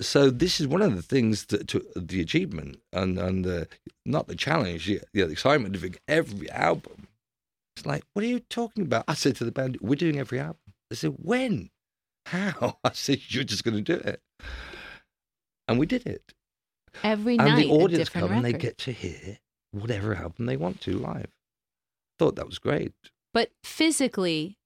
so this is one of the things that to the achievement and and the not the challenge, the, the excitement of every album. It's like, what are you talking about? I said to the band, we're doing every album. They said, when? How? I said, you're just going to do it, and we did it. Every and night, the audience come and they get to hear whatever album they want to live. Thought that was great. But physically,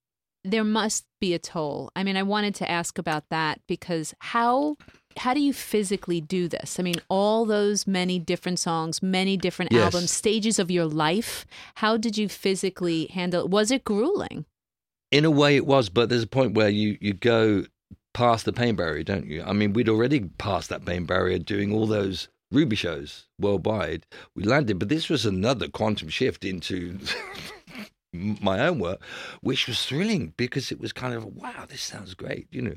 there must be a toll. I mean, I wanted to ask about that because how how do you physically do this? I mean, all those many different songs, many different Yes. albums, stages of your life. How did you physically handle it? Was it grueling? In a way, it was, but there's a point where you you go past the pain barrier, don't you? I mean, we'd already passed that pain barrier doing all those Ruby shows worldwide. We landed, but this was another quantum shift into my own work, which was thrilling because it was kind of wow, this sounds great, you know.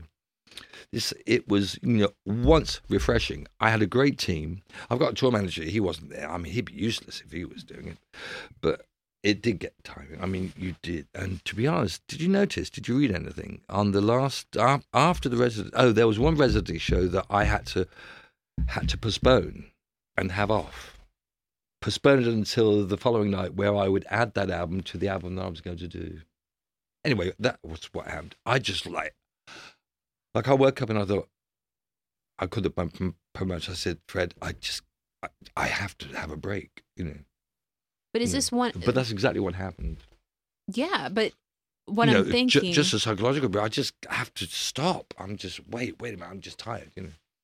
This it was you know once refreshing. I had a great team. I've got a tour manager. He wasn't there. I mean, he'd be useless if he was doing it. But it did get tiring. I mean, you did. And to be honest, did you notice? Did you read anything on the last af- after the resident? Oh, there was one residency show that I had to had to postpone and have off. Postponed it until the following night, where I would add that album to the album that I was going to do. Anyway, that was what happened. I just like, like I woke up and I thought, I could have um, been promoted. I said, Fred, I just, I, I have to have a break, you know. But is Yeah. this one? But that's exactly what happened. yeah, but what You I'm know, ju- thinking. just a psychological, but I just have to stop. I'm just wait, wait a minute. I'm just tired. You know.